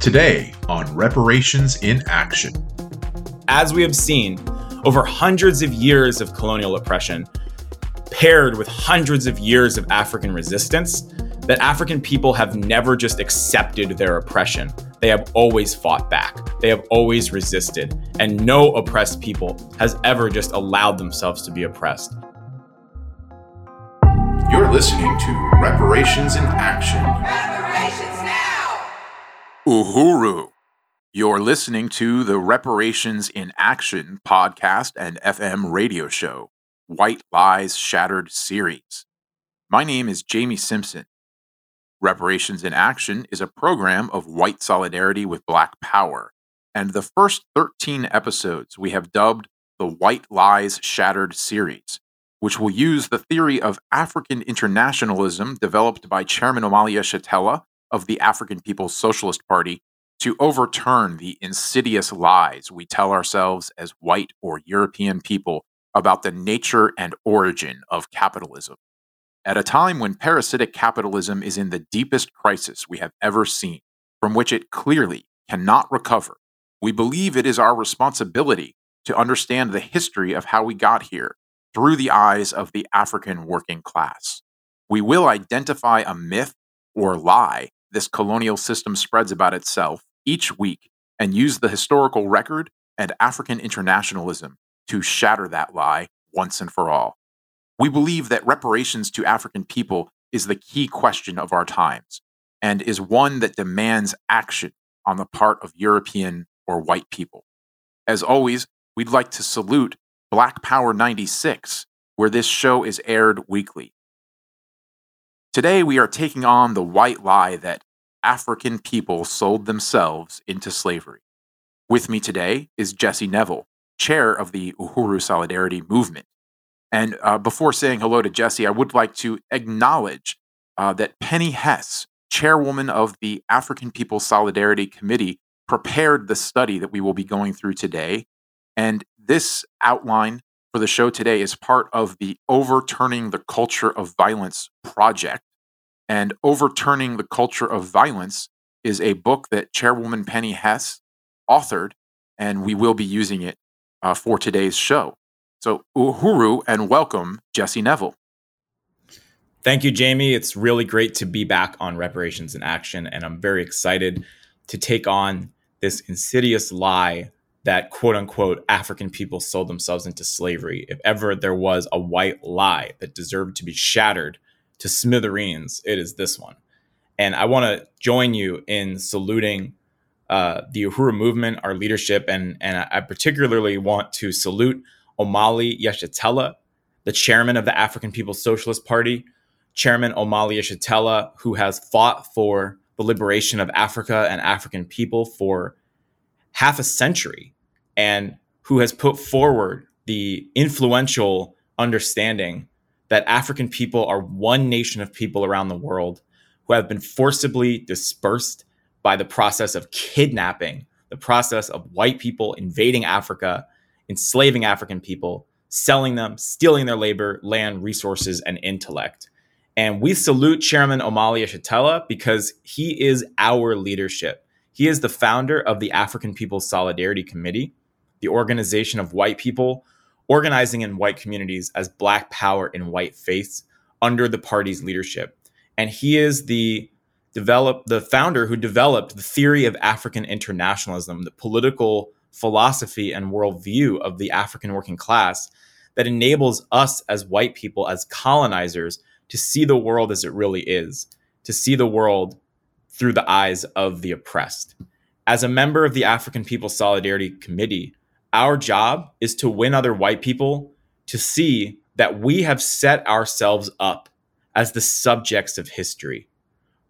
Today on Reparations in Action. As we have seen, over hundreds of years of colonial oppression, paired with hundreds of years of African resistance, that African people have never just accepted their oppression. They have always fought back. They have always resisted. And no oppressed people has ever just allowed themselves to be oppressed. You're listening to Reparations in Action. Reparations now! Uhuru. You're listening to the Reparations in Action podcast and FM radio show, White Lies Shattered series. My name is Jamie Simpson. Reparations in Action is a program of white solidarity with Black power, and the first 13 episodes we have dubbed the White Lies Shattered series, which will use the theory of African internationalism developed by Chairman Omali Yeshitela of the African People's Socialist Party to overturn the insidious lies we tell ourselves as white or European people about the nature and origin of capitalism. At a time when parasitic capitalism is in the deepest crisis we have ever seen, from which it clearly cannot recover, we believe it is our responsibility to understand the history of how we got here through the eyes of the African working class. We will identify a myth or lie this colonial system spreads about itself each week and use the historical record and African internationalism to shatter that lie once and for all. We believe that reparations to African people is the key question of our times and is one that demands action on the part of European or white people. As always, we'd like to salute Black Power 96, where this show is aired weekly. Today, we are taking on the white lie that African people sold themselves into slavery. With me today is Jesse Neville, chair of the Uhuru Solidarity Movement. And uh, before saying hello to Jesse, I would like to acknowledge uh, that Penny Hess, chairwoman of the African People's Solidarity Committee, prepared the study that we will be going through today. And this outline for the show today is part of the Overturning the Culture of Violence project. And Overturning the Culture of Violence is a book that Chairwoman Penny Hess authored, and we will be using it uh, for today's show. So, uhuru and welcome, Jesse Neville. Thank you, Jamie. It's really great to be back on Reparations in Action, and I'm very excited to take on this insidious lie that quote unquote African people sold themselves into slavery. If ever there was a white lie that deserved to be shattered to smithereens, it is this one. And I want to join you in saluting uh, the Uhuru movement, our leadership, and, and I particularly want to salute Omali Yeshitela, the chairman of the African People's Socialist Party, Chairman Omali Yeshitela, who has fought for the liberation of Africa and African people for half a century and who has put forward the influential understanding that African people are one nation of people around the world who have been forcibly dispersed by the process of kidnapping, the process of white people invading Africa enslaving African people, selling them, stealing their labor, land, resources, and intellect. And we salute Chairman Omali Yeshitela because he is our leadership. He is the founder of the African People's Solidarity Committee, the organization of white people organizing in white communities as Black power in white faiths under the party's leadership. And he is the develop the founder who developed the theory of African internationalism, the political philosophy and worldview of the African working class that enables us as white people, as colonizers, to see the world as it really is, to see the world through the eyes of the oppressed. As a member of the African People's Solidarity Committee, our job is to win other white people to see that we have set ourselves up as the subjects of history.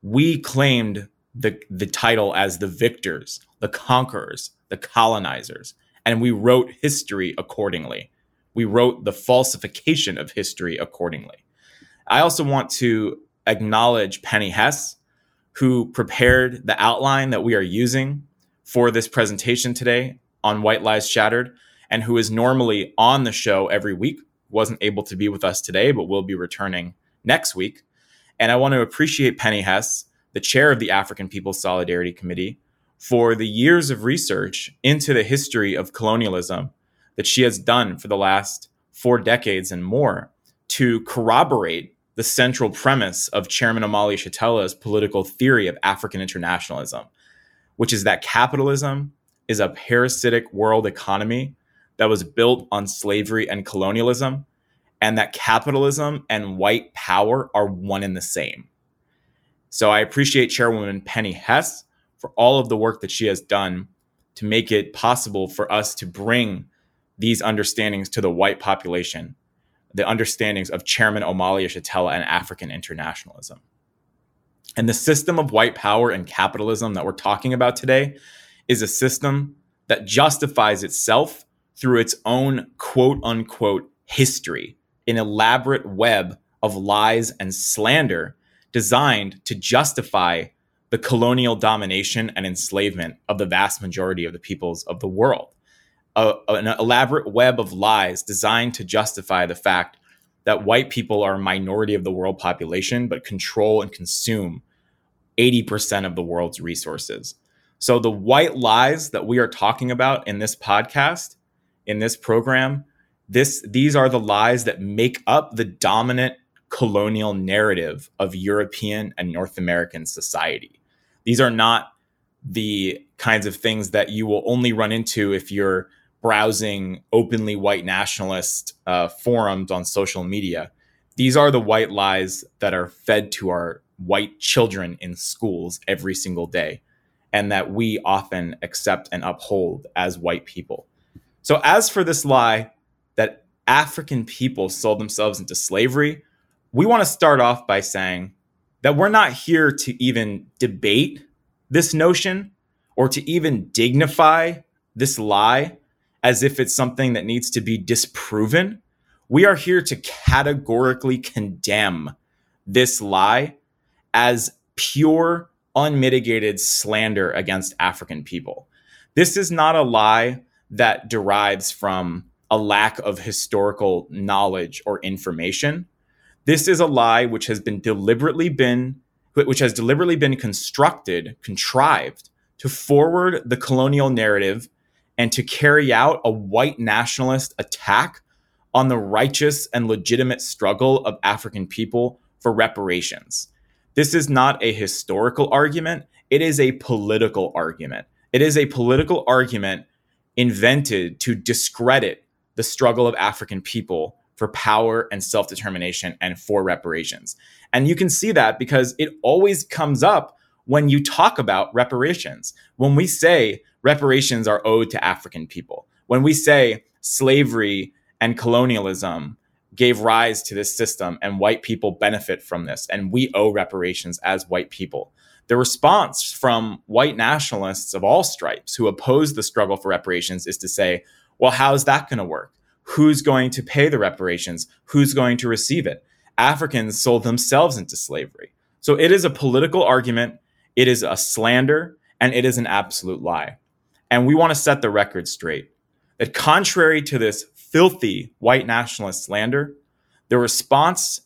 We claimed the, the title as the victors, the conquerors, the colonizers, and we wrote history accordingly. We wrote the falsification of history accordingly. I also want to acknowledge Penny Hess, who prepared the outline that we are using for this presentation today on White Lies Shattered, and who is normally on the show every week. Wasn't able to be with us today, but will be returning next week. And I want to appreciate Penny Hess, the chair of the African People's Solidarity Committee, for the years of research into the history of colonialism that she has done for the last four decades and more to corroborate the central premise of Chairman Omali Yeshitela's political theory of African internationalism, which is that capitalism is a parasitic world economy that was built on slavery and colonialism, and that capitalism and white power are one and the same. So I appreciate Chairwoman Penny Hess for all of the work that she has done to make it possible for us to bring these understandings to the white population the understandings of Chairman Omali Yeshitela and African internationalism. And the system of white power and capitalism that we're talking about today is a system that justifies itself through its own quote unquote history, an elaborate web of lies and slander designed to justify the colonial domination and enslavement of the vast majority of the peoples of the world a, an elaborate web of lies designed to justify the fact that white people are a minority of the world population, but control and consume 80% of the world's resources. So, the white lies that we are talking about in this podcast, in this program, this, these are the lies that make up the dominant colonial narrative of European and North American society. These are not the kinds of things that you will only run into if you're browsing openly white nationalist uh, forums on social media. These are the white lies that are fed to our white children in schools every single day, and that we often accept and uphold as white people. So, as for this lie that African people sold themselves into slavery, we want to start off by saying that we're not here to even debate this notion or to even dignify this lie as if it's something that needs to be disproven. We are here to categorically condemn this lie as pure, unmitigated slander against African people. This is not a lie that derives from a lack of historical knowledge or information. This is a lie which has been deliberately been which has deliberately been constructed, contrived to forward the colonial narrative and to carry out a white nationalist attack on the righteous and legitimate struggle of African people for reparations. This is not a historical argument, it is a political argument. It is a political argument invented to discredit the struggle of African people for power and self determination and for reparations. And you can see that because it always comes up when you talk about reparations. When we say reparations are owed to African people, when we say slavery and colonialism gave rise to this system and white people benefit from this and we owe reparations as white people. The response from white nationalists of all stripes who oppose the struggle for reparations is to say, well, how's that going to work? Who's going to pay the reparations? Who's going to receive it? Africans sold themselves into slavery. So it is a political argument it is a slander and it is an absolute lie. And we want to set the record straight that contrary to this filthy white nationalist slander, the response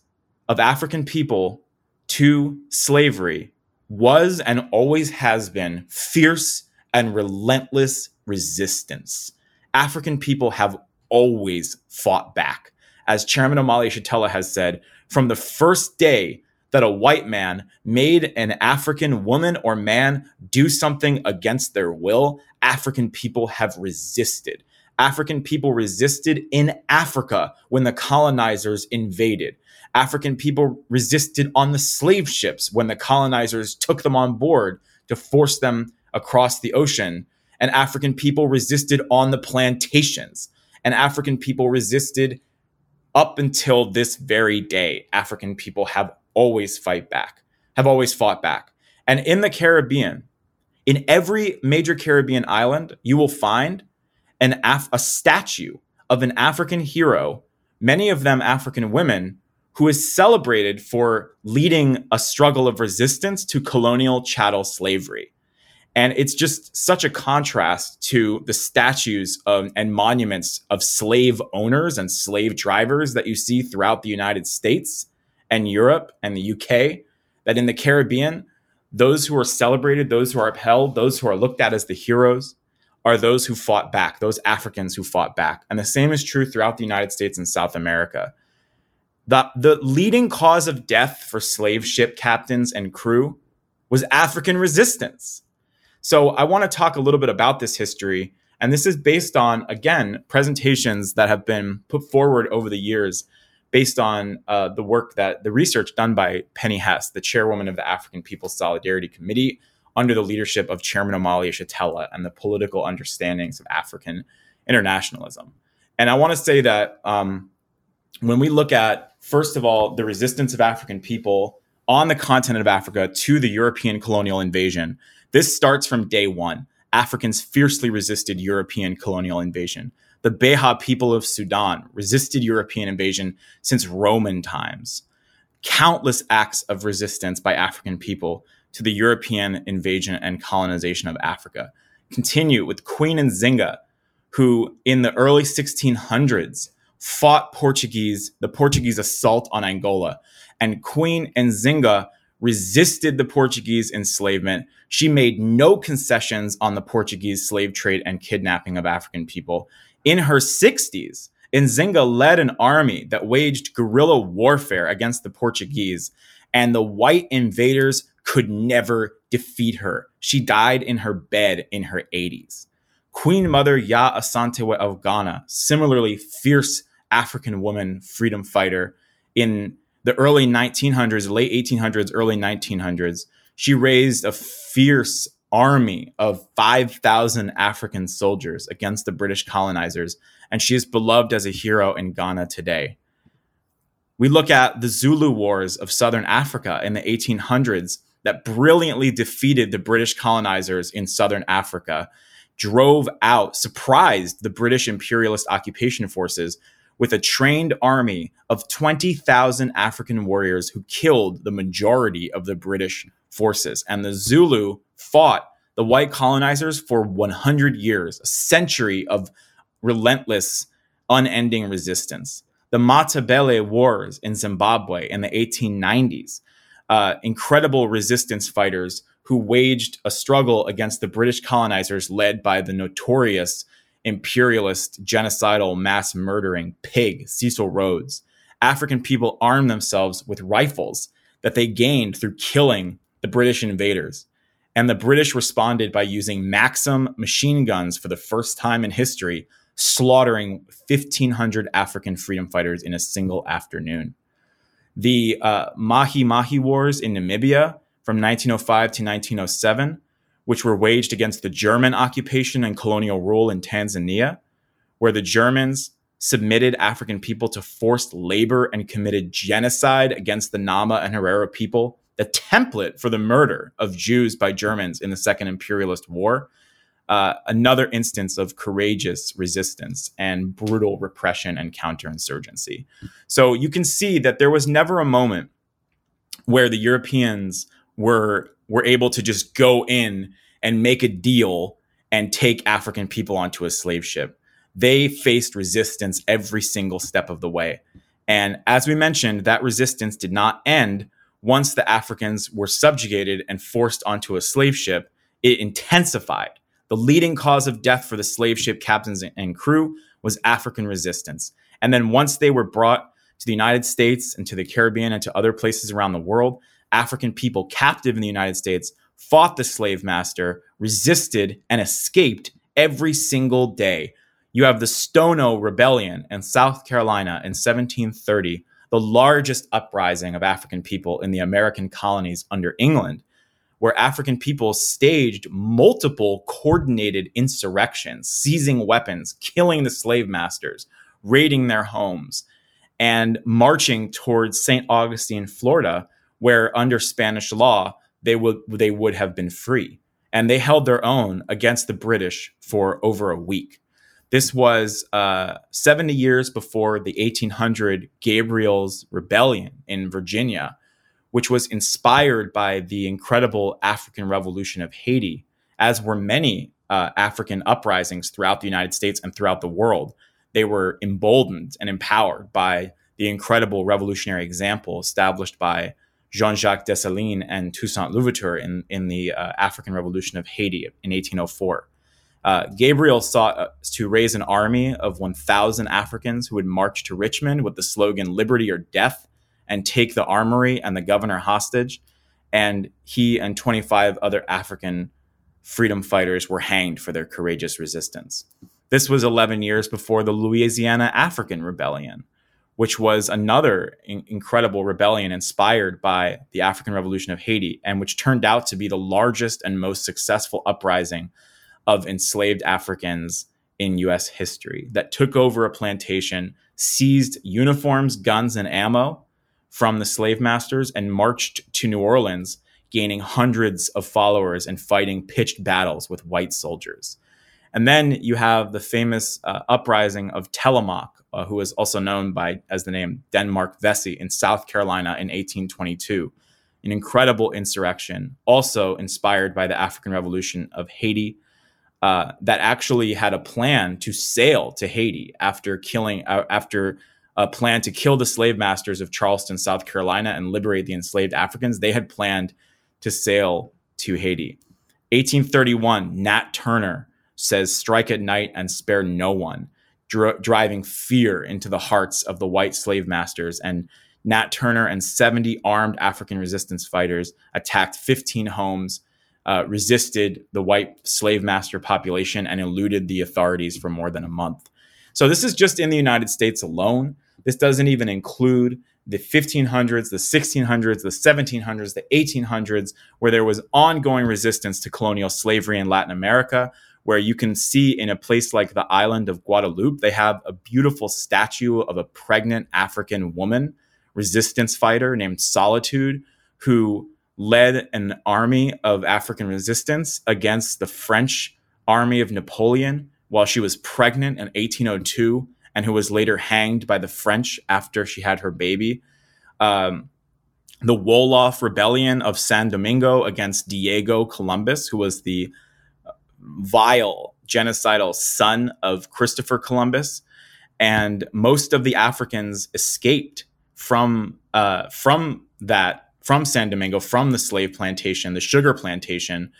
of African people to slavery was and always has been fierce and relentless resistance. African people have always fought back. As Chairman Omali Yeshitela has said, from the first day that a white man made an African woman or man do something against their will, African people have resisted. African people resisted in Africa when the colonizers invaded. African people resisted on the slave ships when the colonizers took them on board to force them across the ocean. And African people resisted on the plantations. And African people resisted up until this very day. African people have always fight back, have always fought back. And in the Caribbean, in every major Caribbean island, you will find an Af- a statue of an African hero, many of them African women, who is celebrated for leading a struggle of resistance to colonial chattel slavery. And it's just such a contrast to the statues of, and monuments of slave owners and slave drivers that you see throughout the United States and Europe and the UK that in the Caribbean, those who are celebrated, those who are upheld, those who are looked at as the heroes are those who fought back, those Africans who fought back. And the same is true throughout the United States and South America. The, the leading cause of death for slave ship captains and crew was African resistance. So I want to talk a little bit about this history. And this is based on, again, presentations that have been put forward over the years based on uh, the work that the research done by Penny Hess, the chairwoman of the African People's Solidarity Committee, under the leadership of Chairman Omali Yeshitela and the political understandings of African internationalism. And I want to say that um, when we look at, first of all, the resistance of African people on the continent of Africa to the European colonial invasion, this starts from day one. Africans fiercely resisted European colonial invasion. The Beja people of Sudan resisted European invasion since Roman times. Countless acts of resistance by African people to the European invasion and colonization of Africa continue with Queen Nzinga, who in the early 1600s fought Portuguese, the Portuguese assault on Angola. And Queen Nzinga resisted the Portuguese enslavement. She made no concessions on the Portuguese slave trade and kidnapping of African people. In her 60s, Nzinga led an army that waged guerrilla warfare against the Portuguese, and the white invaders could never defeat her. She died in her bed in her 80s. Queen Mother Yaa Asantewaa of Ghana, similarly fierce African woman freedom fighter in the early 1900s, late 1800s, early 1900s, she raised a fierce army of 5,000 African soldiers against the British colonizers, and she is beloved as a hero in Ghana today. We look at the Zulu Wars of Southern Africa in the 1800s that brilliantly defeated the British colonizers in Southern Africa, drove out, surprised the British imperialist occupation forces with a trained army of 20,000 African warriors who killed the majority of the British forces. And the Zulu fought the white colonizers for 100 years, a century of relentless, unending resistance. The Matabele Wars in Zimbabwe in the 1890s, uh, incredible resistance fighters who waged a struggle against the British colonizers led by the notorious imperialist, genocidal, mass murdering pig, Cecil Rhodes. African people armed themselves with rifles that they gained through killing the British invaders. And the British responded by using Maxim machine guns for the first time in history, slaughtering 1,500 African freedom fighters in a single afternoon. The uh, Maji Maji Wars in Namibia from 1905 to 1907 which were waged against the German occupation and colonial rule in Tanzania, where the Germans submitted African people to forced labor and committed genocide against the Nama and Herero people, the template for the murder of Jews by Germans in the Second Imperialist War. Uh, another instance of courageous resistance and brutal repression and counterinsurgency. So you can see that there was never a moment where the Europeans were were able to just go in and make a deal and take African people onto a slave ship. They faced resistance every single step of the way. And as we mentioned, that resistance did not end once the Africans were subjugated and forced onto a slave ship. It intensified. The leading cause of death for the slave ship captains and crew was African resistance. And then once they were brought to the United States and to the Caribbean and to other places around the world, African people captive in the United States fought the slave master, resisted, and escaped every single day. You have the Stono Rebellion in South Carolina in 1730, the largest uprising of African people in the American colonies under England, where African people staged multiple coordinated insurrections, seizing weapons, killing the slave masters, raiding their homes, and marching towards St. Augustine, Florida, where under Spanish law they would they would have been free. And they held their own against the British for over a week. This was uh, 70 years before the 1800 Gabriel's Rebellion in Virginia, which was inspired by the incredible African Revolution of Haiti, as were many uh, African uprisings throughout the United States and throughout the world. They were emboldened and empowered by the incredible revolutionary example established by Jean Jacques Dessalines and Toussaint Louverture in, in the uh, African Revolution of Haiti in 1804. Uh, Gabriel sought uh, to raise an army of 1,000 Africans who would march to Richmond with the slogan liberty or death and take the armory and the governor hostage. And he and 25 other African freedom fighters were hanged for their courageous resistance. This was 11 years before the Louisiana African Rebellion, which was another in- incredible rebellion inspired by the African Revolution of Haiti, and which turned out to be the largest and most successful uprising of enslaved Africans in US history that took over a plantation, seized uniforms, guns, and ammo from the slave masters, and marched to New Orleans, gaining hundreds of followers and fighting pitched battles with white soldiers. And then you have the famous uh, uprising of Telemaque, uh, who was also known by as the name Denmark Vesey in South Carolina in 1822. An incredible insurrection, also inspired by the African Revolution of Haiti, uh, that actually had a plan to sail to Haiti after killing uh, after a plan to kill the slave masters of Charleston, South Carolina, and liberate the enslaved Africans. They had planned to sail to Haiti. 1831, Nat Turner says, "Strike at night and spare no one." Dr- driving fear into the hearts of the white slave masters. And Nat Turner and 70 armed African resistance fighters attacked 15 homes, uh, resisted the white slave master population, and eluded the authorities for more than a month. So, this is just in the United States alone. This doesn't even include the 1500s, the 1600s, the 1700s, the 1800s, where there was ongoing resistance to colonial slavery in Latin America, where you can see in a place like the island of Guadeloupe, they have a beautiful statue of a pregnant African woman, resistance fighter named Solitude, who led an army of African resistance against the French army of Napoleon while she was pregnant in 1802 and who was later hanged by the French after she had her baby. Um, the Wolof Rebellion of San Domingo against Diego Columbus, who was the vile genocidal son of Christopher Columbus, and most of the Africans escaped from uh, from that from San Domingo, from the slave plantation, the sugar plantation,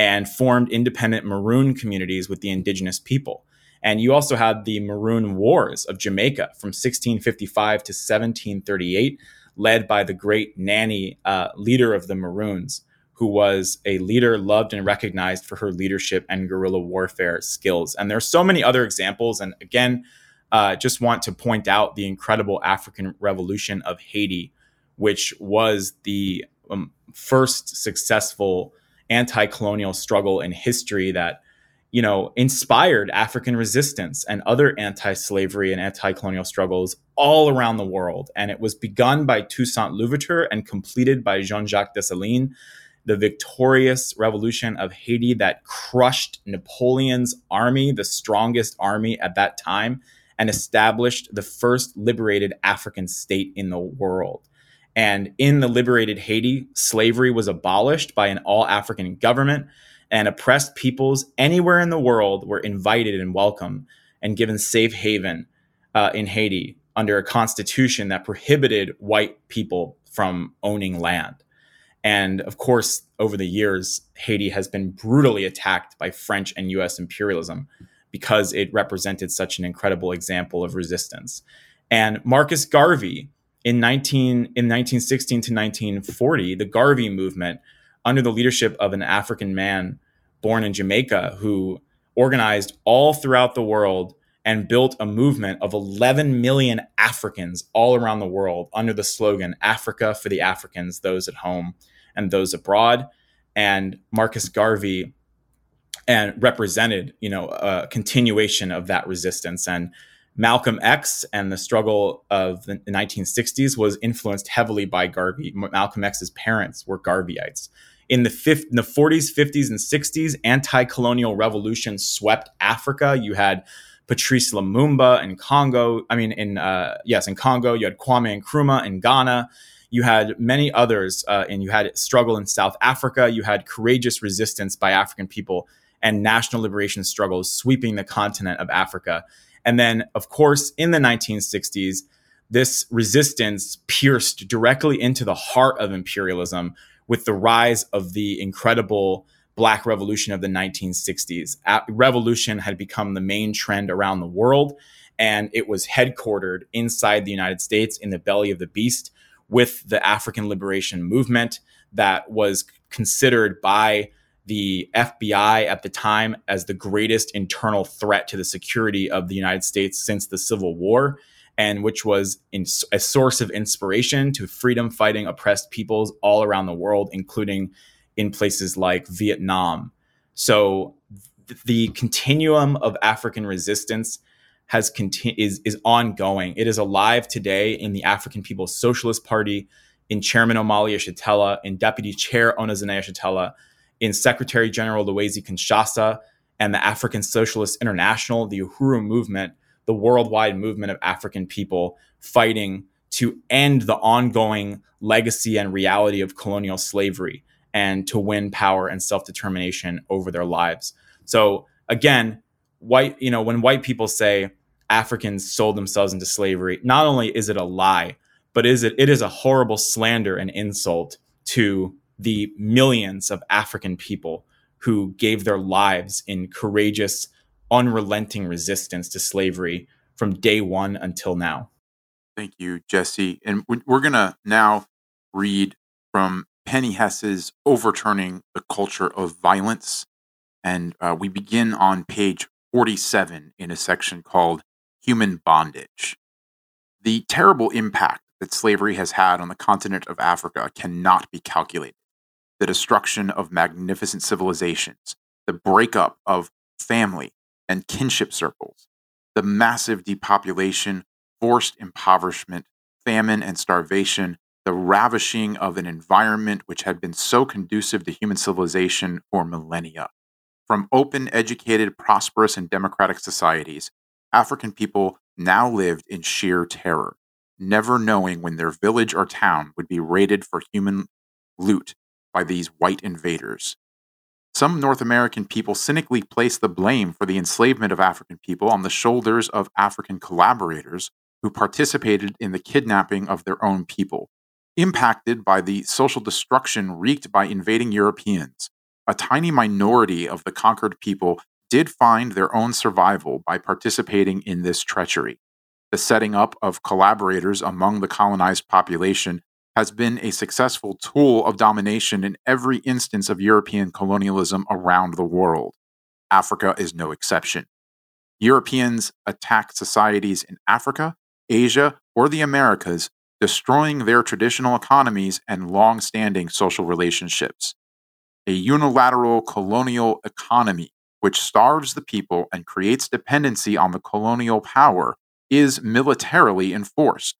and formed independent Maroon communities with the indigenous people. And you also had the Maroon Wars of Jamaica from 1655 to 1738, led by the great Nanny, uh, leader of the Maroons, who was a leader loved and recognized for her leadership and guerrilla warfare skills. And there are so many other examples. And again, uh, just want to point out the incredible African Revolution of Haiti, which was the um, first successful anti-colonial struggle in history that you know inspired African resistance and other anti-slavery and anti-colonial struggles all around the world. And it was begun by Toussaint Louverture and completed by Jean-Jacques Dessalines the victorious revolution of Haiti that crushed Napoleon's army, the strongest army at that time, and established the first liberated African state in the world. And in the liberated Haiti, slavery was abolished by an all African government, and oppressed peoples anywhere in the world were invited and welcome and given safe haven uh, in Haiti under a constitution that prohibited white people from owning land. And of course, over the years, Haiti has been brutally attacked by French and US imperialism because it represented such an incredible example of resistance. And Marcus Garvey, in 19 in 1916 to 1940, the Garvey movement, under the leadership of an African man born in Jamaica who organized all throughout the world and built a movement of 11 million Africans all around the world under the slogan Africa for the Africans, those at home and those abroad. And Marcus Garvey and represented, you know, a continuation of that resistance. And Malcolm X and the struggle of the 1960s was influenced heavily by Garvey. Malcolm X's parents were Garveyites. In the, 50, in the 40s, 50s, and 60s, anti-colonial revolution swept Africa. You had Patrice Lumumba in Congo. I mean, in uh, yes, in Congo, you had Kwame Nkrumah in Ghana. You had many others, uh, and you had struggle in South Africa. You had courageous resistance by African people and national liberation struggles sweeping the continent of Africa. And then, of course, in the 1960s, this resistance pierced directly into the heart of imperialism with the rise of the incredible Black Revolution of the 1960s. revolution had become the main trend around the world, and it was headquartered inside the United States in the belly of the beast with the African liberation movement that was considered by the FBI at the time as the greatest internal threat to the security of the United States since the Civil War, and which was in, a source of inspiration to freedom fighting oppressed peoples all around the world, including in places like Vietnam. So th- the continuum of African resistance has conti- is is ongoing. It is alive today in the African People's Socialist Party, in Chairman Omali Yeshitela, in Deputy Chair Ona Zené Yeshitela, in Secretary General Luwezi Kinshasa, and the African Socialist International, the Uhuru movement, the worldwide movement of African people fighting to end the ongoing legacy and reality of colonial slavery and to win power and self determination over their lives. So, again, white, you know, when white people say, Africans sold themselves into slavery. Not only is it a lie, but is it it is a horrible slander and insult to the millions of African people who gave their lives in courageous, unrelenting resistance to slavery from day one until now. Thank you, Jesse. And we're going to now read from Penny Hess's Overturning the Culture of Violence. And uh, we begin on page 47 in a section called human bondage. The terrible impact that slavery has had on the continent of Africa cannot be calculated. The destruction of magnificent civilizations, the breakup of family and kinship circles, the massive depopulation, forced impoverishment, famine and starvation, the ravishing of an environment which had been so conducive to human civilization for millennia. From open, educated, prosperous, and democratic societies African people now lived in sheer terror, never knowing when their village or town would be raided for human loot by these white invaders. Some North American people cynically place the blame for the enslavement of African people on the shoulders of African collaborators who participated in the kidnapping of their own people. Impacted by the social destruction wreaked by invading Europeans, a tiny minority of the conquered people did find their own survival by participating in this treachery. The setting up of collaborators among the colonized population has been a successful tool of domination in every instance of European colonialism around the world. Africa is no exception. Europeans attacked societies in Africa, Asia, or the Americas, destroying their traditional economies and long standing social relationships. A unilateral colonial economy which starves the people and creates dependency on the colonial power, is militarily enforced.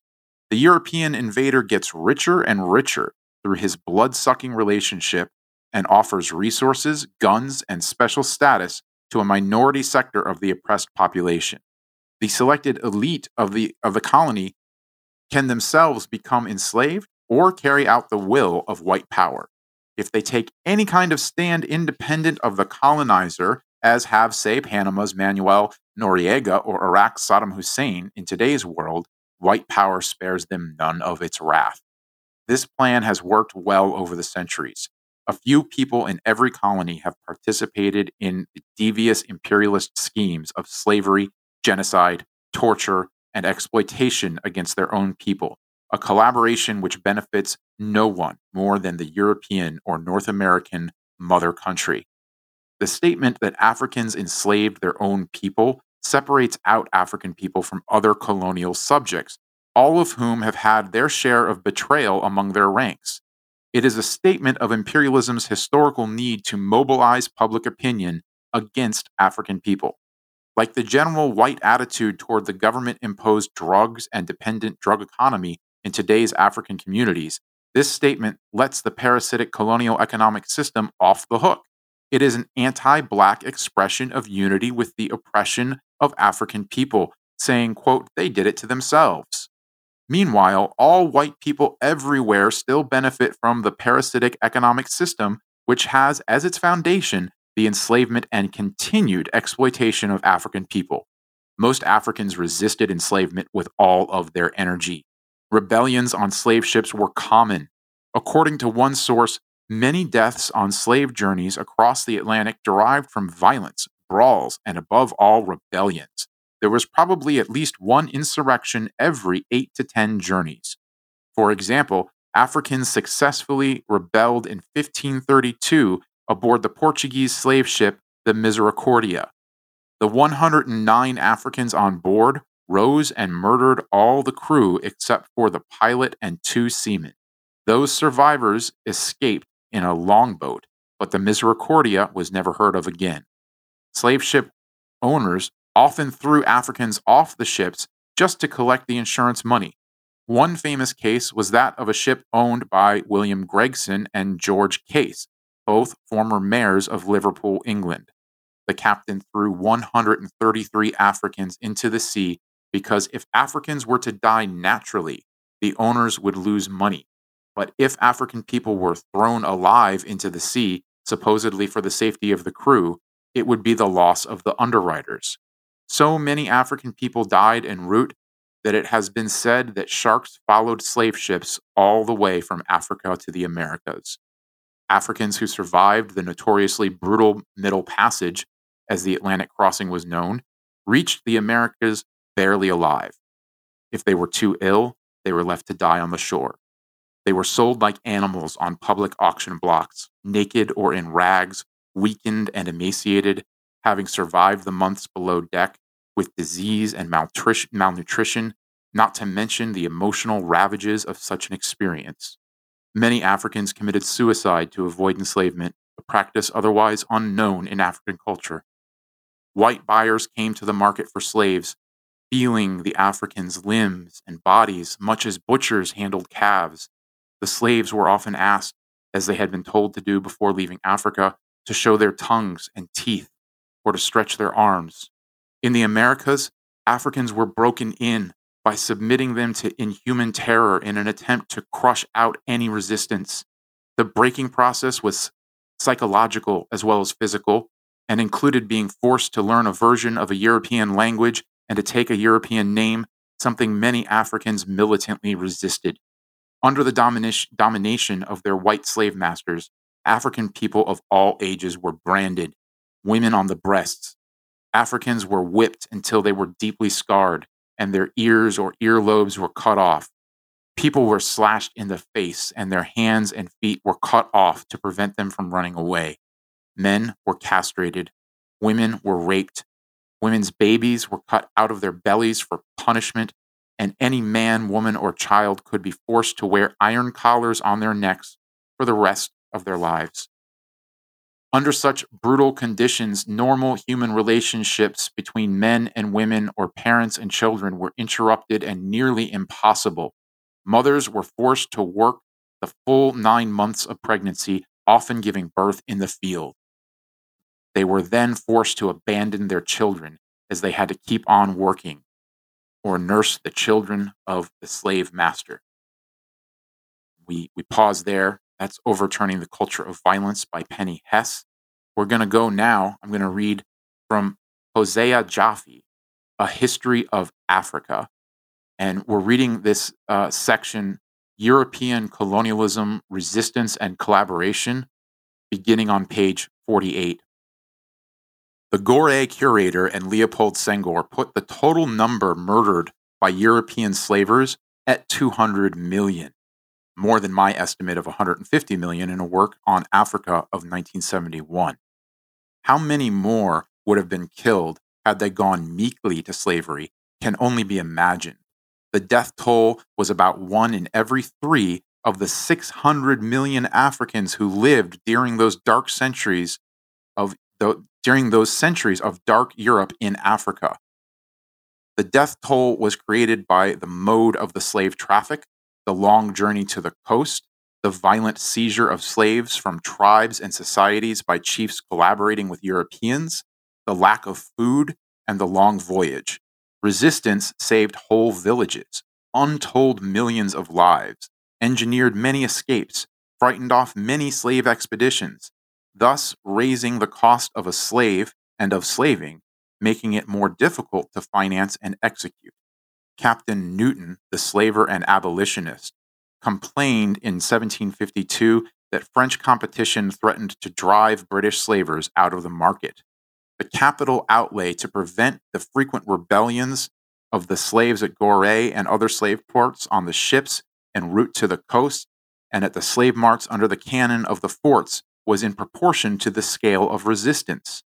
The European invader gets richer and richer through his blood sucking relationship and offers resources, guns, and special status to a minority sector of the oppressed population. The selected elite of the, of the colony can themselves become enslaved or carry out the will of white power. If they take any kind of stand independent of the colonizer, as have, say, Panama's Manuel Noriega or Iraq's Saddam Hussein, in today's world, white power spares them none of its wrath. This plan has worked well over the centuries. A few people in every colony have participated in the devious imperialist schemes of slavery, genocide, torture, and exploitation against their own people, a collaboration which benefits no one more than the European or North American mother country. The statement that Africans enslaved their own people separates out African people from other colonial subjects, all of whom have had their share of betrayal among their ranks. It is a statement of imperialism's historical need to mobilize public opinion against African people. Like the general white attitude toward the government imposed drugs and dependent drug economy in today's African communities, this statement lets the parasitic colonial economic system off the hook. It is an anti Black expression of unity with the oppression of African people, saying, quote, they did it to themselves. Meanwhile, all white people everywhere still benefit from the parasitic economic system, which has as its foundation the enslavement and continued exploitation of African people. Most Africans resisted enslavement with all of their energy. Rebellions on slave ships were common. According to one source, many deaths on slave journeys across the Atlantic derived from violence, brawls, and above all, rebellions. There was probably at least one insurrection every 8 to 10 journeys. For example, Africans successfully rebelled in 1532 aboard the Portuguese slave ship the Misericordia. The 109 Africans on board rose and murdered all the crew except for the pilot and two seamen. Those survivors escaped in a longboat, but the Misericordia was never heard of again. Slave ship owners often threw Africans off the ships just to collect the insurance money. One famous case was that of a ship owned by William Gregson and George Case, both former mayors of Liverpool, England. The captain threw 133 Africans into the sea because if Africans were to die naturally, the owners would lose money. But if African people were thrown alive into the sea, supposedly for the safety of the crew, it would be the loss of the underwriters. So many African people died en route that it has been said that sharks followed slave ships all the way from Africa to the Americas. Africans who survived the notoriously brutal Middle Passage, as the Atlantic crossing was known, reached the Americas barely alive. If they were too ill, they were left to die on the shore. They were sold like animals on public auction blocks, naked or in rags, weakened and emaciated, having survived the months below deck with disease and malnutrition, not to mention the emotional ravages of such an experience. Many Africans committed suicide to avoid enslavement, a practice otherwise unknown in African culture. White buyers came to the market for slaves, feeling the Africans' limbs and bodies much as butchers handled calves. The slaves were often asked, as they had been told to do before leaving Africa, to show their tongues and teeth or to stretch their arms. In the Americas, Africans were broken in by submitting them to inhuman terror in an attempt to crush out any resistance. The breaking process was psychological as well as physical and included being forced to learn a version of a European language and to take a European name, something many Africans militantly resisted. Under the domination of their white slave masters, African people of all ages were branded, women on the breasts, Africans were whipped until they were deeply scarred and their ears or earlobes were cut off. People were slashed in the face and their hands and feet were cut off to prevent them from running away. Men were castrated. Women were raped. Women's babies were cut out of their bellies for punishment, and any man, woman, or child could be forced to wear iron collars on their necks for the rest of their lives. Under such brutal conditions, normal human relationships between men and women or parents and children were interrupted and nearly impossible. Mothers were forced to work the full nine months of pregnancy, often giving birth in the field. They were then forced to abandon their children as they had to keep on working or nurse the children of the slave master. We, we pause there that's Overturning the Culture of Violence by Penny Hess. We're going to go now. I'm going to read from Hosea Jaffe, A History of Africa. And we're reading this uh, section, European Colonialism, Resistance, and Collaboration, beginning on page 48. The Gorée curator and Leopold Senghor put the total number murdered by European slavers at 200 million more than my estimate of 150 million in a work on Africa of 1971. How many more would have been killed had they gone meekly to slavery can only be imagined. The death toll was about one in every three of the 600 million Africans who lived during those dark centuries of the, during those centuries of dark Europe in Africa. The death toll was created by the mode of the slave traffic, the long journey to the coast, the violent seizure of slaves from tribes and societies by chiefs collaborating with Europeans, the lack of food, and the long voyage. Resistance saved whole villages, untold millions of lives, engineered many escapes, frightened off many slave expeditions, thus raising the cost of a slave and of slaving making it more difficult to finance and execute. Captain Newton, the slaver and abolitionist, complained in 1752 that French competition threatened to drive British slavers out of the market. The capital outlay to prevent the frequent rebellions of the slaves at Gorée and other slave ports on the ships en route to the coast and at the slave marts under the cannon of the forts was in proportion to the scale of resistance.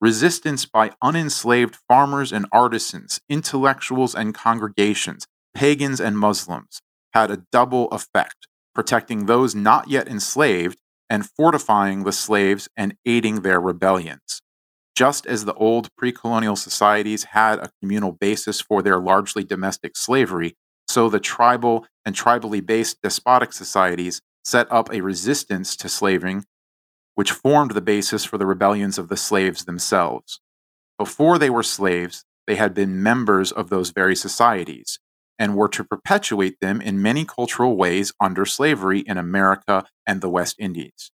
Resistance by unenslaved farmers and artisans, intellectuals and congregations, pagans and Muslims, had a double effect, protecting those not yet enslaved and fortifying the slaves and aiding their rebellions. Just as the old pre colonial societies had a communal basis for their largely domestic slavery, so the tribal and tribally based despotic societies set up a resistance to slaving, which formed the basis for the rebellions of the slaves themselves. Before they were slaves, they had been members of those very societies and were to perpetuate them in many cultural ways under slavery in America and the West Indies.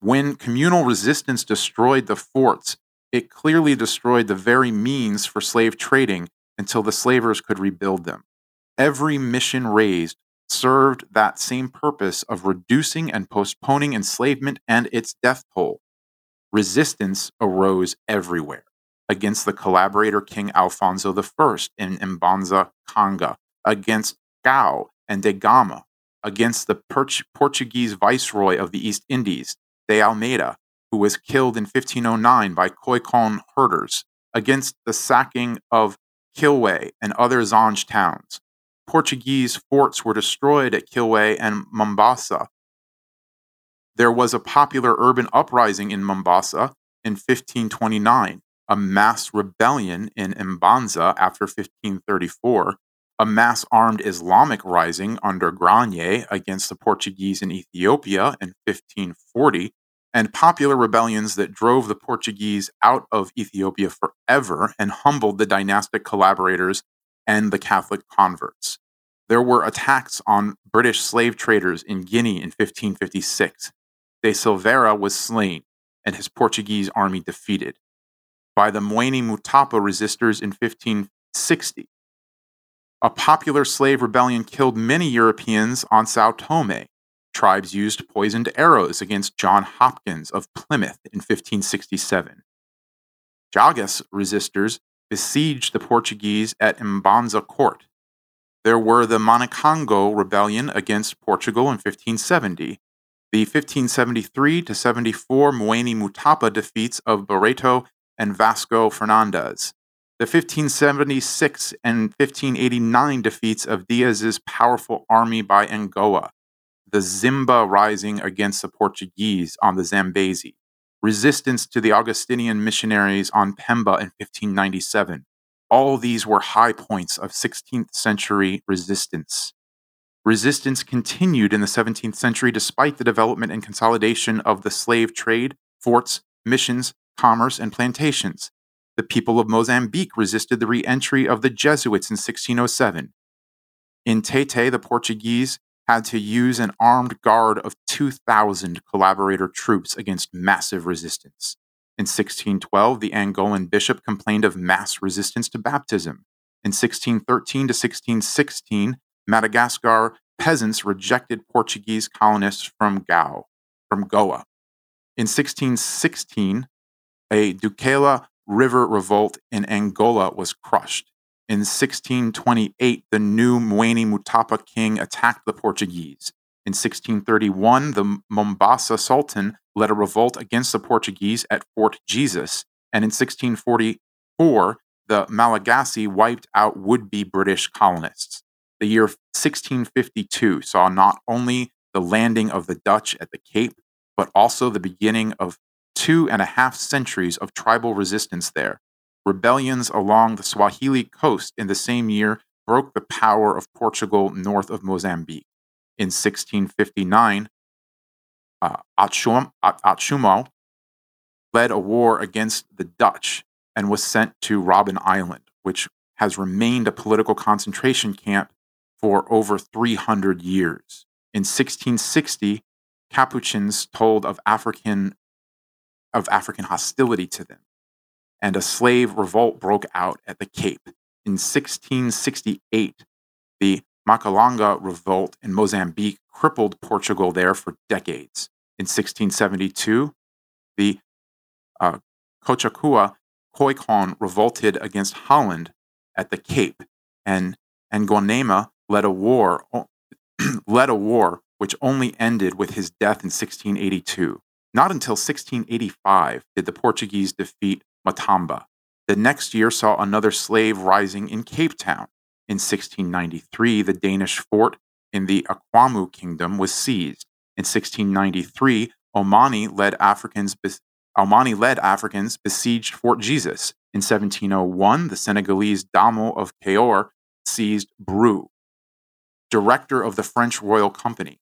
When communal resistance destroyed the forts it clearly destroyed the very means for slave trading until the slavers could rebuild them. Every mission raised served that same purpose of reducing and postponing enslavement and its death toll. Resistance arose everywhere against the collaborator King Alfonso I in Mbanza, Kanga, against Gao and Da Gama, against the Portuguese viceroy of the East Indies, de Almeida, who was killed in 1509 by Khoikhoin herders against the sacking of Kilwa and other Zanj towns. Portuguese forts were destroyed at Kilwa and Mombasa. There was a popular urban uprising in Mombasa in 1529, a mass rebellion in Mbanza after 1534, a mass armed Islamic rising under Granye against the Portuguese in Ethiopia in 1540, and popular rebellions that drove the Portuguese out of Ethiopia forever and humbled the dynastic collaborators and the Catholic converts. There were attacks on British slave traders in Guinea in 1556. De Silveira was slain and his Portuguese army defeated by the Moeni Mutapa resistors in 1560. A popular slave rebellion killed many Europeans on Sao Tome, tribes used poisoned arrows against John Hawkins of Plymouth in 1567. Jagas resistors besieged the Portuguese at Mbanza court. There were the Manicongo rebellion against Portugal in 1570, the 1573 to 74 Moeni Mutapa defeats of Barreto and Vasco Fernandez, the 1576 and 1589 defeats of Diaz's powerful army by Angoa, the Zimba rising against the Portuguese on the Zambezi, resistance to the Augustinian missionaries on Pemba in 1597. All these were high points of 16th century resistance. Resistance continued in the 17th century despite the development and consolidation of the slave trade, forts, missions, commerce, and plantations. The people of Mozambique resisted the re entry of the Jesuits in 1607. In Tete, the Portuguese had to use an armed guard of 2,000 collaborator troops against massive resistance. In 1612, the Angolan bishop complained of mass resistance to baptism. In 1613 to 1616, Madagascar peasants rejected Portuguese colonists from Goa. From Goa. In 1616, a Dukela River revolt in Angola was crushed. In 1628, the new Moeni Mutapa king attacked the Portuguese. In 1631, the Mombasa Sultan led a revolt against the Portuguese at Fort Jesus, and in 1644, the Malagasy wiped out would be British colonists. The year 1652 saw not only the landing of the Dutch at the Cape, but also the beginning of two and a half centuries of tribal resistance there, Rebellions along the Swahili coast in the same year broke the power of Portugal north of Mozambique. In 1659, uh, Atshumo led a war against the Dutch and was sent to Robben Island, which has remained a political concentration camp for over 300 years. In 1660, Capuchins told of African of African hostility to them and a slave revolt broke out at the Cape. In 1668, the Macalanga revolt in Mozambique crippled Portugal there for decades. In 1672, the uh, Cochacua Khoikhoin revolted against Holland at the Cape, and Nguanema led a war led a war which only ended with his death in 1682. Not until 1685 did the Portuguese defeat Matamba. The next year saw another slave rising in Cape Town. In 1693, the Danish fort in the Akwamu Kingdom was seized. In 1693, Omani led Africans led Africans besieged Fort Jesus. In 1701, the Senegalese Damel of Peor seized Brue, director of the French Royal Company.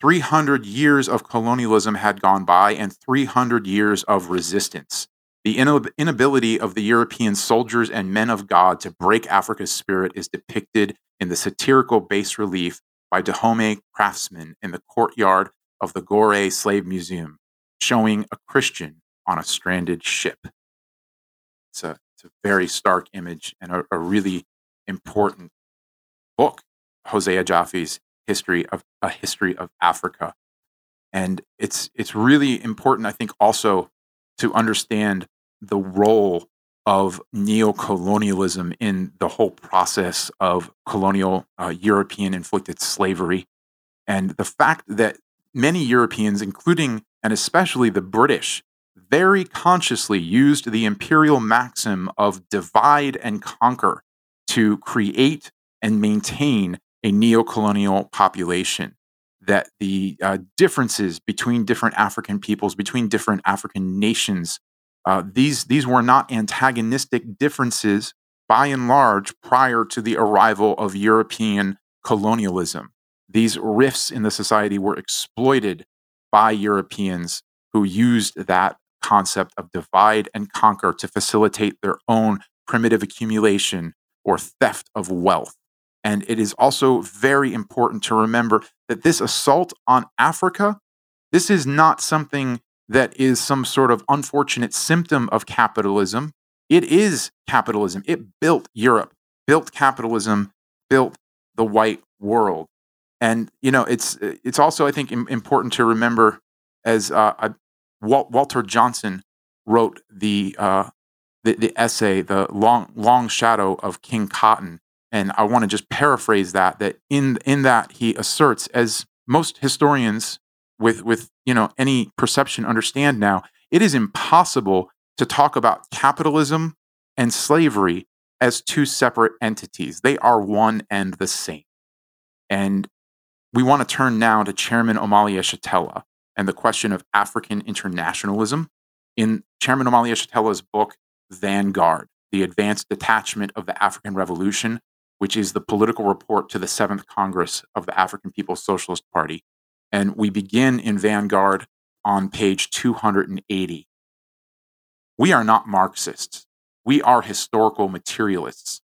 300 years of colonialism had gone by and 300 years of resistance. The inability of the European soldiers and men of God to break Africa's spirit is depicted in the satirical bas relief by Dahomey craftsmen in the courtyard of the Gorée Slave Museum, showing a Christian on a stranded ship. It's a, it's a very stark image and a, a really important book, Hosea Jaffe's history of a history of Africa. And it's it's really important, I think, also to understand the role of neocolonialism in the whole process of colonial uh, European inflicted slavery. And the fact that many Europeans, including and especially the British, very consciously used the imperial maxim of divide and conquer to create and maintain a neocolonial population. That the uh, differences between different African peoples, between different African nations, uh, these, these were not antagonistic differences by and large prior to the arrival of European colonialism. These rifts in the society were exploited by Europeans who used that concept of divide and conquer to facilitate their own primitive accumulation or theft of wealth. And it is also very important to remember that this assault on Africa, this is not something that is some sort of unfortunate symptom of capitalism. It is capitalism. It built Europe, built capitalism, built the white world. And you know, it's it's also I think important to remember as uh, Walter Johnson wrote the, uh, the the essay, the long long shadow of King Cotton, and I want to just paraphrase that. That in in that he asserts, as most historians with with you know any perception understand now, it is impossible to talk about capitalism and slavery as two separate entities. They are one and the same. And we want to turn now to Chairman Omali Yeshitela and the question of African internationalism. In Chairman Omali Yeshitela's book, Vanguard, the Advanced Detachment of the African Revolution, which is the political report to the Seventh Congress of the African People's Socialist Party. And we begin in Vanguard on page 280. We are not Marxists. We are historical materialists.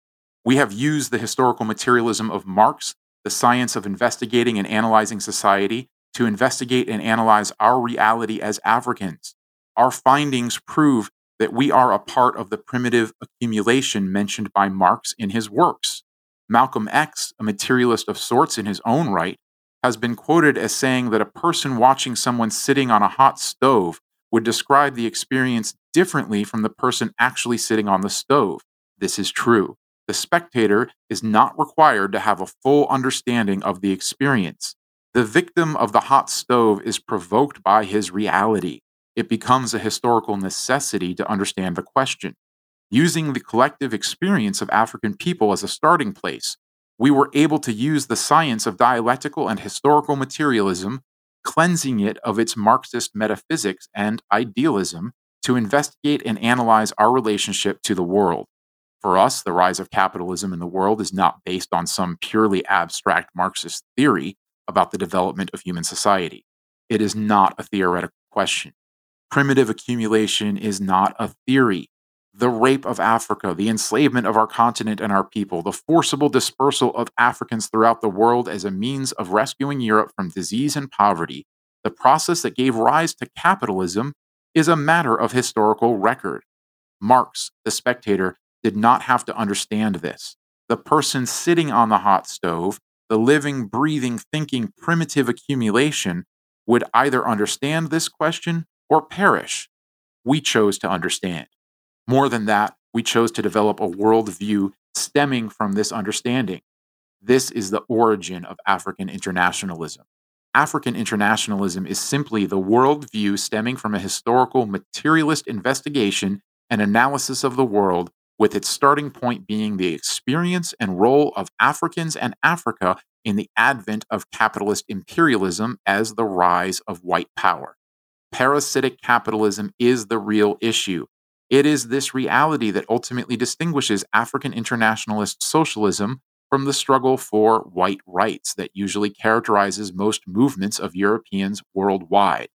We have used the historical materialism of Marx, the science of investigating and analyzing society, to investigate and analyze our reality as Africans. Our findings prove that we are a part of the primitive accumulation mentioned by Marx in his works. Malcolm X, a materialist of sorts in his own right, has been quoted as saying that a person watching someone sitting on a hot stove would describe the experience differently from the person actually sitting on the stove. This is true. The spectator is not required to have a full understanding of the experience. The victim of the hot stove is provoked by his reality. It becomes a historical necessity to understand the question. Using the collective experience of African people as a starting place, we were able to use the science of dialectical and historical materialism, cleansing it of its Marxist metaphysics and idealism, to investigate and analyze our relationship to the world. For us, the rise of capitalism in the world is not based on some purely abstract Marxist theory about the development of human society. It is not a theoretical question. Primitive accumulation is not a theory the rape of Africa, the enslavement of our continent and our people, the forcible dispersal of Africans throughout the world as a means of rescuing Europe from disease and poverty, the process that gave rise to capitalism is a matter of historical record. Marx, the spectator, did not have to understand this. The person sitting on the hot stove, the living, breathing, thinking primitive accumulation, would either understand this question or perish. We chose to understand. More than that, we chose to develop a worldview stemming from this understanding. This is the origin of African internationalism. African internationalism is simply the worldview stemming from a historical materialist investigation and analysis of the world, with its starting point being the experience and role of Africans and Africa in the advent of capitalist imperialism as the rise of white power. Parasitic capitalism is the real issue. It is this reality that ultimately distinguishes African internationalist socialism from the struggle for white rights that usually characterizes most movements of Europeans worldwide.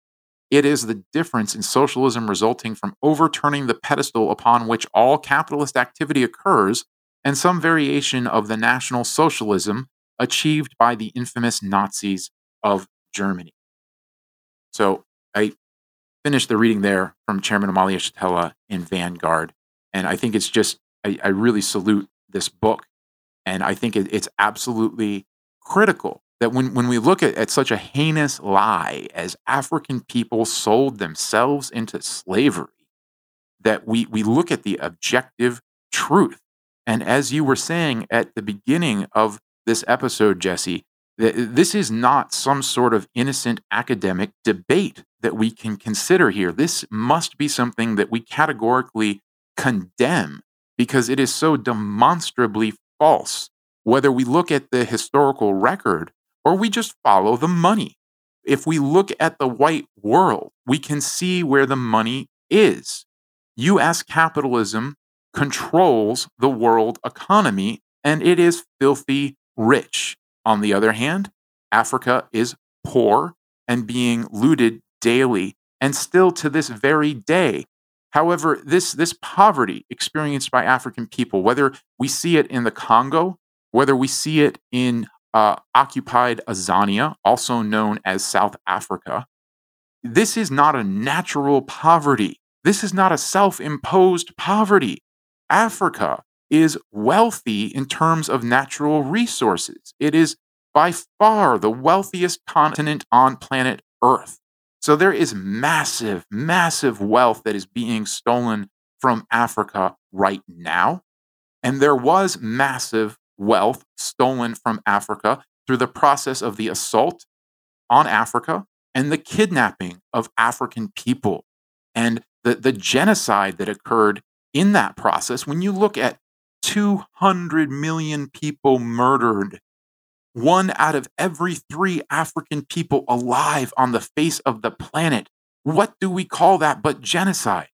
It is the difference in socialism resulting from overturning the pedestal upon which all capitalist activity occurs and some variation of the National Socialism achieved by the infamous Nazis of Germany. So I finished the reading there from Chairman Omali Yeshitela in Vanguard. And I think it's just, I, I really salute this book. And I think it, it's absolutely critical that when, when we look at, at such a heinous lie as African people sold themselves into slavery, that we, we look at the objective truth. And as you were saying at the beginning of this episode, Jesse, this is not some sort of innocent academic debate that we can consider here. This must be something that we categorically condemn because it is so demonstrably false, whether we look at the historical record or we just follow the money. If we look at the white world, we can see where the money is. US capitalism controls the world economy and it is filthy rich. On the other hand, Africa is poor and being looted daily and still to this very day. However, this, this poverty experienced by African people, whether we see it in the Congo, whether we see it in uh, occupied Azania, also known as South Africa, this is not a natural poverty. This is not a self imposed poverty. Africa is wealthy in terms of natural resources. It is by far the wealthiest continent on planet Earth. So there is massive, massive wealth that is being stolen from Africa right now. And there was massive wealth stolen from Africa through the process of the assault on Africa and the kidnapping of African people and the, the genocide that occurred in that process. When you look at 200 million people murdered, one out of every three African people alive on the face of the planet. What do we call that but genocide?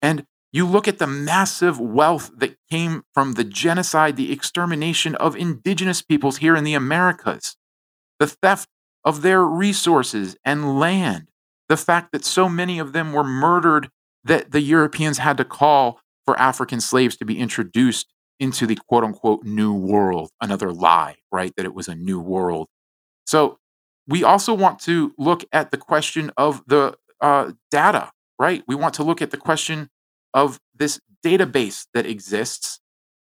And you look at the massive wealth that came from the genocide, the extermination of indigenous peoples here in the Americas, the theft of their resources and land, the fact that so many of them were murdered that the Europeans had to call for African slaves to be introduced into the quote unquote new world. Another lie, right? That it was a new world. So we also want to look at the question of the uh, data, right? We want to look at the question of this database that exists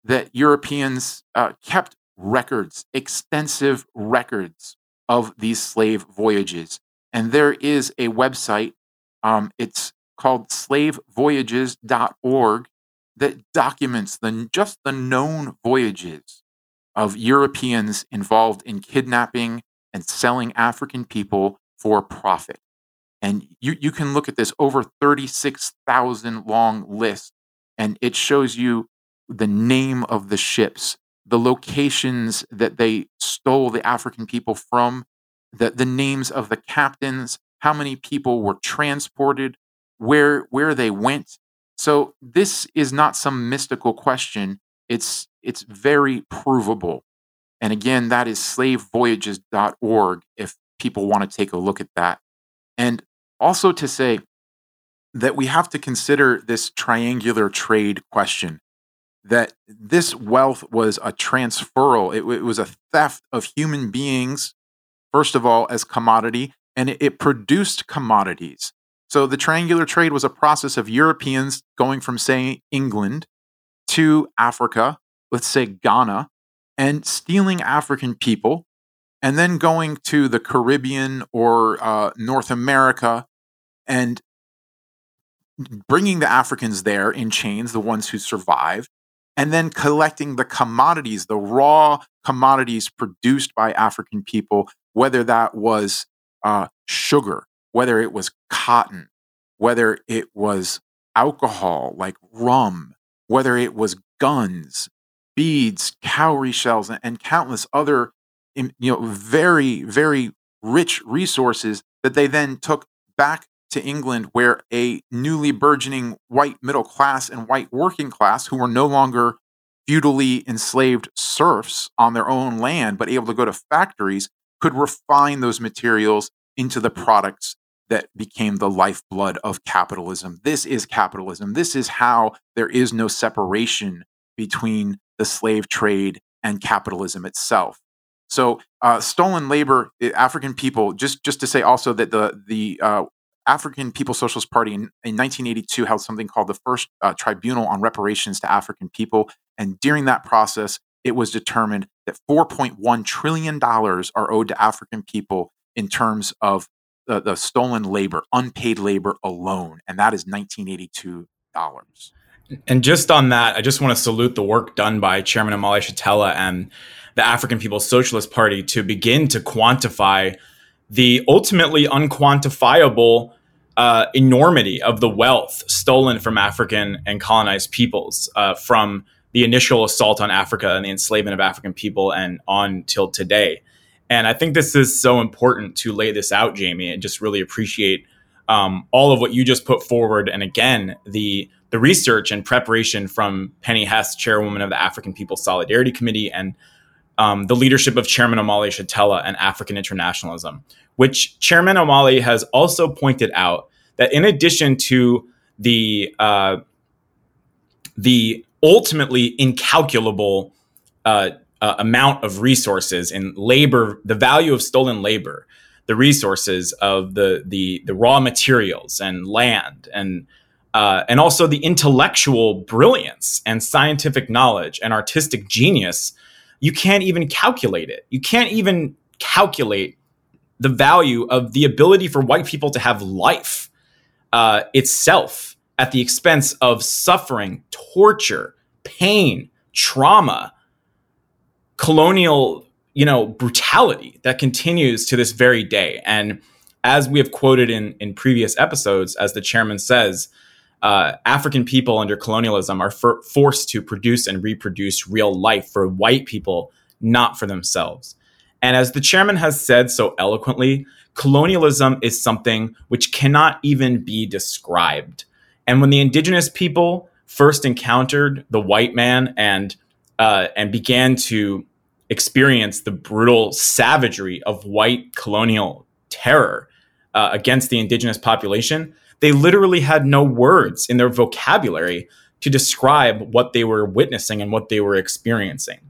that Europeans uh, kept records, extensive records of these slave voyages. And there is a website, um, it's called slavevoyages.org, that documents the, just the known voyages of Europeans involved in kidnapping and selling African people for profit. And you, you can look at this over 36,000 long list, and it shows you the name of the ships, the locations that they stole the African people from, the, the names of the captains, how many people were transported, where, where they went, so this is not some mystical question. It's it's very provable. And again, that is slavevoyages.org if people want to take a look at that. And also to say that we have to consider this triangular trade question that this wealth was a transferal, it, it was a theft of human beings, first of all, as commodity, and it, it produced commodities. So the triangular trade was a process of Europeans going from, say, England to Africa, let's say Ghana, and stealing African people, and then going to the Caribbean or uh, North America and bringing the Africans there in chains, the ones who survived, and then collecting the commodities, the raw commodities produced by African people, whether that was uh, sugar, whether it was cotton, whether it was alcohol like rum, whether it was guns, beads, cowrie shells, and, and countless other you know very very rich resources that they then took back to England, where a newly burgeoning white middle class and white working class, who were no longer feudally enslaved serfs on their own land, but able to go to factories, could refine those materials into the products that became the lifeblood of capitalism. This is capitalism. This is how there is no separation between the slave trade and capitalism itself. So, uh, stolen labor, eh, African people. Just just to say also that the the uh, African People's Socialist Party in, in 1982 held something called the first uh, Tribunal on Reparations to African People, and during that process, it was determined that 4.1 trillion dollars are owed to African people in terms of the, the stolen labor, unpaid labor alone, and that is 1982 dollars. And just on that, I just want to salute the work done by Chairman Omali Yeshitela and the African People's Socialist Party to begin to quantify the ultimately unquantifiable uh, enormity of the wealth stolen from African and colonized peoples uh, from the initial assault on Africa and the enslavement of African people and on till today. And I think this is so important to lay this out, Jamie, and just really appreciate um, all of what you just put forward. And again, the the research and preparation from Penny Hess, chairwoman of the African People's Solidarity Committee, and um, the leadership of Chairman Omali Yeshitela and African internationalism, which Chairman Omali has also pointed out that in addition to the uh, the ultimately incalculable uh, uh, amount of resources and labor, the value of stolen labor, the resources of the the the raw materials and land and uh, and also the intellectual brilliance and scientific knowledge and artistic genius, you can't even calculate it. You can't even calculate the value of the ability for white people to have life uh, itself at the expense of suffering, torture, pain, trauma, colonial, you know, brutality that continues to this very day. And as we have quoted in in previous episodes, as the chairman says, uh, African people under colonialism are for- forced to produce and reproduce real life for white people, not for themselves. And as the chairman has said so eloquently, colonialism is something which cannot even be described. And when the indigenous people first encountered the white man and uh, and began to experience the brutal savagery of white colonial terror uh, against the indigenous population, they literally had no words in their vocabulary to describe what they were witnessing and what they were experiencing.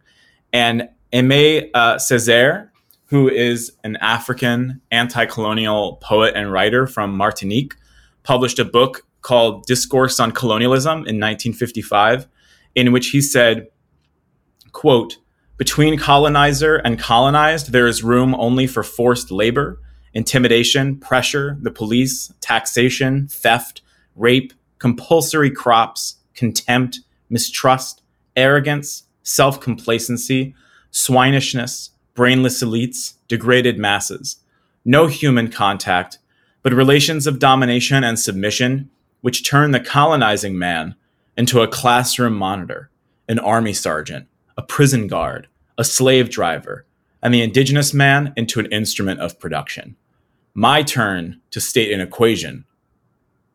And Aimé uh, Césaire, who is an African anti colonial poet and writer from Martinique, published a book called Discourse on Colonialism in 1955, in which he said, quote, between colonizer and colonized, there is room only for forced labor, intimidation, pressure, the police, taxation, theft, rape, compulsory crops, contempt, mistrust, arrogance, self complacency, swinishness, brainless elites, degraded masses. No human contact, but relations of domination and submission, which turn the colonizing man into a classroom monitor, an army sergeant, a prison guard, a slave driver, and the indigenous man into an instrument of production my turn to state an equation.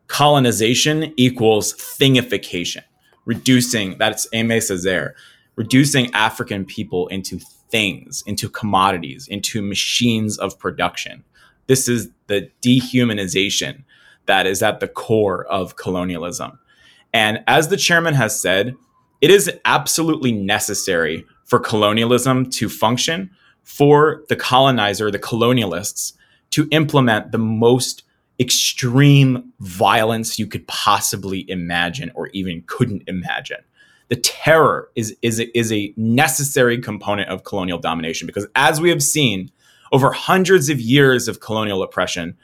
Colonization equals thingification, reducing, that's Aimé Césaire, reducing African people into things, into commodities, into machines of production. This is the dehumanization that is at the core of colonialism. And as the chairman has said, it is absolutely necessary for colonialism to function for the colonizer, the colonialists, to implement the most extreme violence you could possibly imagine or even couldn't imagine. The terror is, is, is a necessary component of colonial domination because, as we have seen over hundreds of years of colonial oppression,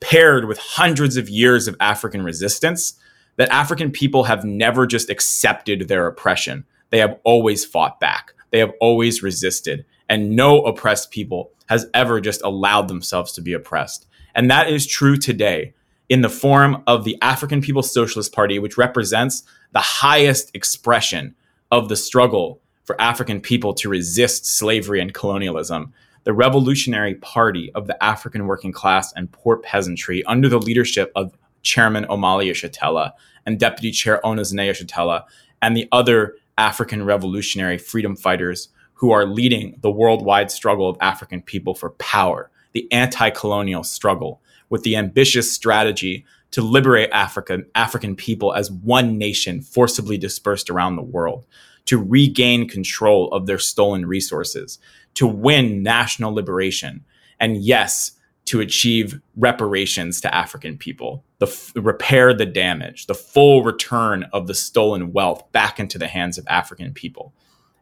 paired with hundreds of years of African resistance, that African people have never just accepted their oppression. They have always fought back, they have always resisted. And no oppressed people has ever just allowed themselves to be oppressed. And that is true today in the form of the African People's Socialist Party, which represents the highest expression of the struggle for African people to resist slavery and colonialism. The Revolutionary Party of the African working class and poor peasantry, under the leadership of Chairman Omali Yeshitela and Deputy Chair Ona Zené Yeshitela, and the other African revolutionary freedom fighters who are leading the worldwide struggle of African people for power, the anti colonial struggle, with the ambitious strategy to liberate Africa, African people as one nation forcibly dispersed around the world, to regain control of their stolen resources, to win national liberation, and yes, to achieve reparations to African people, the f- repair the damage, the full return of the stolen wealth back into the hands of African people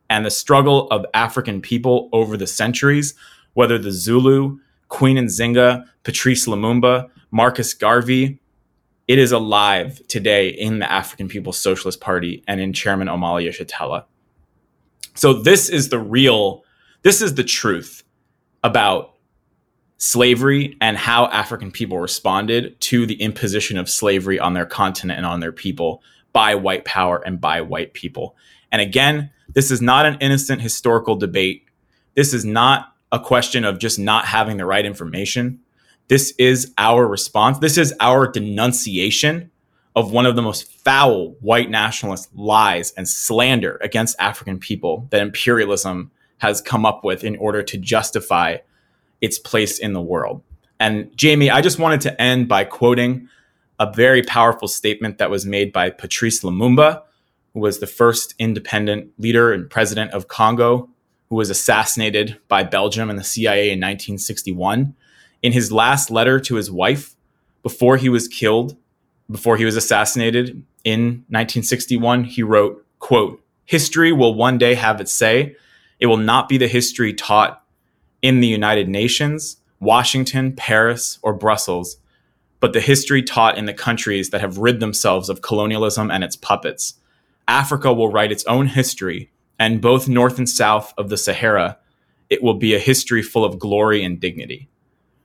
and the struggle of African people over the centuries, whether the Zulu, Queen Nzinga, Patrice Lumumba, Marcus Garvey, it is alive today in the African People's Socialist Party and in Chairman Omali Yeshitela. So this is the real, this is the truth about slavery and how African people responded to the imposition of slavery on their continent and on their people by white power and by white people. And again, this is not an innocent historical debate. This is not a question of just not having the right information. This is our response. This is our denunciation of one of the most foul white nationalist lies and slander against African people that imperialism has come up with in order to justify its place in the world. And Jamie, I just wanted to end by quoting a very powerful statement that was made by Patrice Lumumba, who was the first independent leader and president of Congo, who was assassinated by Belgium and the CIA in 1961. In his last letter to his wife, before he was killed, before he was assassinated in 1961, he wrote, quote, History will one day have its say. It will not be the history taught in the United Nations, Washington, Paris, or Brussels, but the history taught in the countries that have rid themselves of colonialism and its puppets Africa will write its own history, and both north and south of the Sahara, it will be a history full of glory and dignity.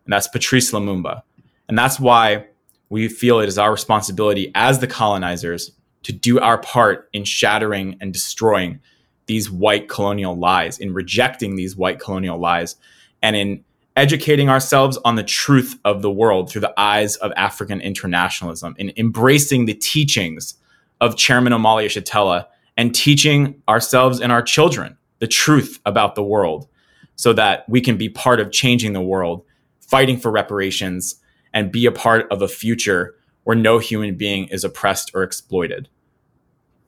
And that's Patrice Lumumba. And that's why we feel it is our responsibility as the colonizers to do our part in shattering and destroying these white colonial lies, in rejecting these white colonial lies, and in educating ourselves on the truth of the world through the eyes of African internationalism, in embracing the teachings of Chairman Omali Yeshitela and teaching ourselves and our children the truth about the world so that we can be part of changing the world, fighting for reparations, and be a part of a future where no human being is oppressed or exploited.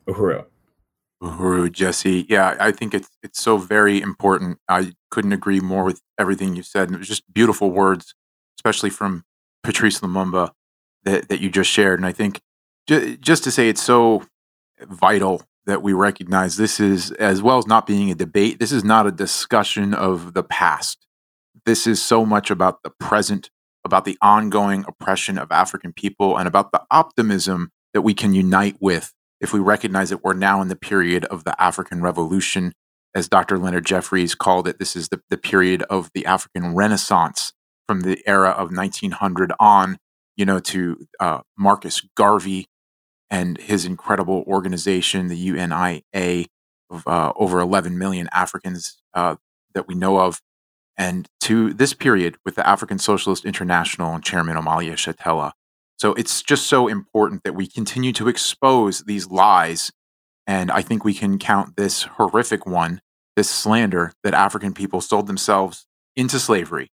Uhuru. Uhuru, Jesse. Yeah, I think it's it's so very important. I couldn't agree more with everything you said. And it was just beautiful words, especially from Patrice Lumumba that, that you just shared. And I think just to say it's so vital that we recognize this is, as well as not being a debate, this is not a discussion of the past. This is so much about the present, about the ongoing oppression of African people, and about the optimism that we can unite with if we recognize that we're now in the period of the African Revolution. As Dr. Leonard Jeffries called it, this is the, the period of the African Renaissance from the era of 1900 on, you know, to uh, Marcus Garvey and his incredible organization, the UNIA, of uh, over 11 million Africans uh, that we know of, and to this period with the African Socialist International and Chairman Omali Yeshitela. So it's just so important that we continue to expose these lies. And I think we can count this horrific one, this slander that African people sold themselves into slavery,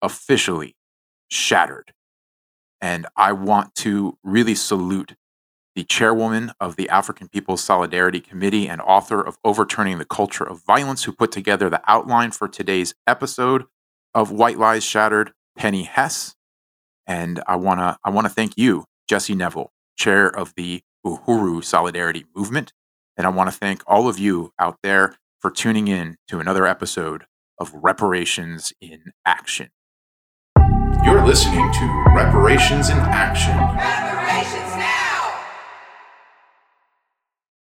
officially shattered. And I want to really salute the chairwoman of the African People's Solidarity Committee and author of Overturning the Culture of Violence, who put together the outline for today's episode of White Lies Shattered, Penny Hess. And I want to I want to thank you, Jesse Neville, chair of the Uhuru Solidarity Movement. And I want to thank all of you out there for tuning in to another episode of Reparations in Action. You're listening to Reparations in Action. Reparations now!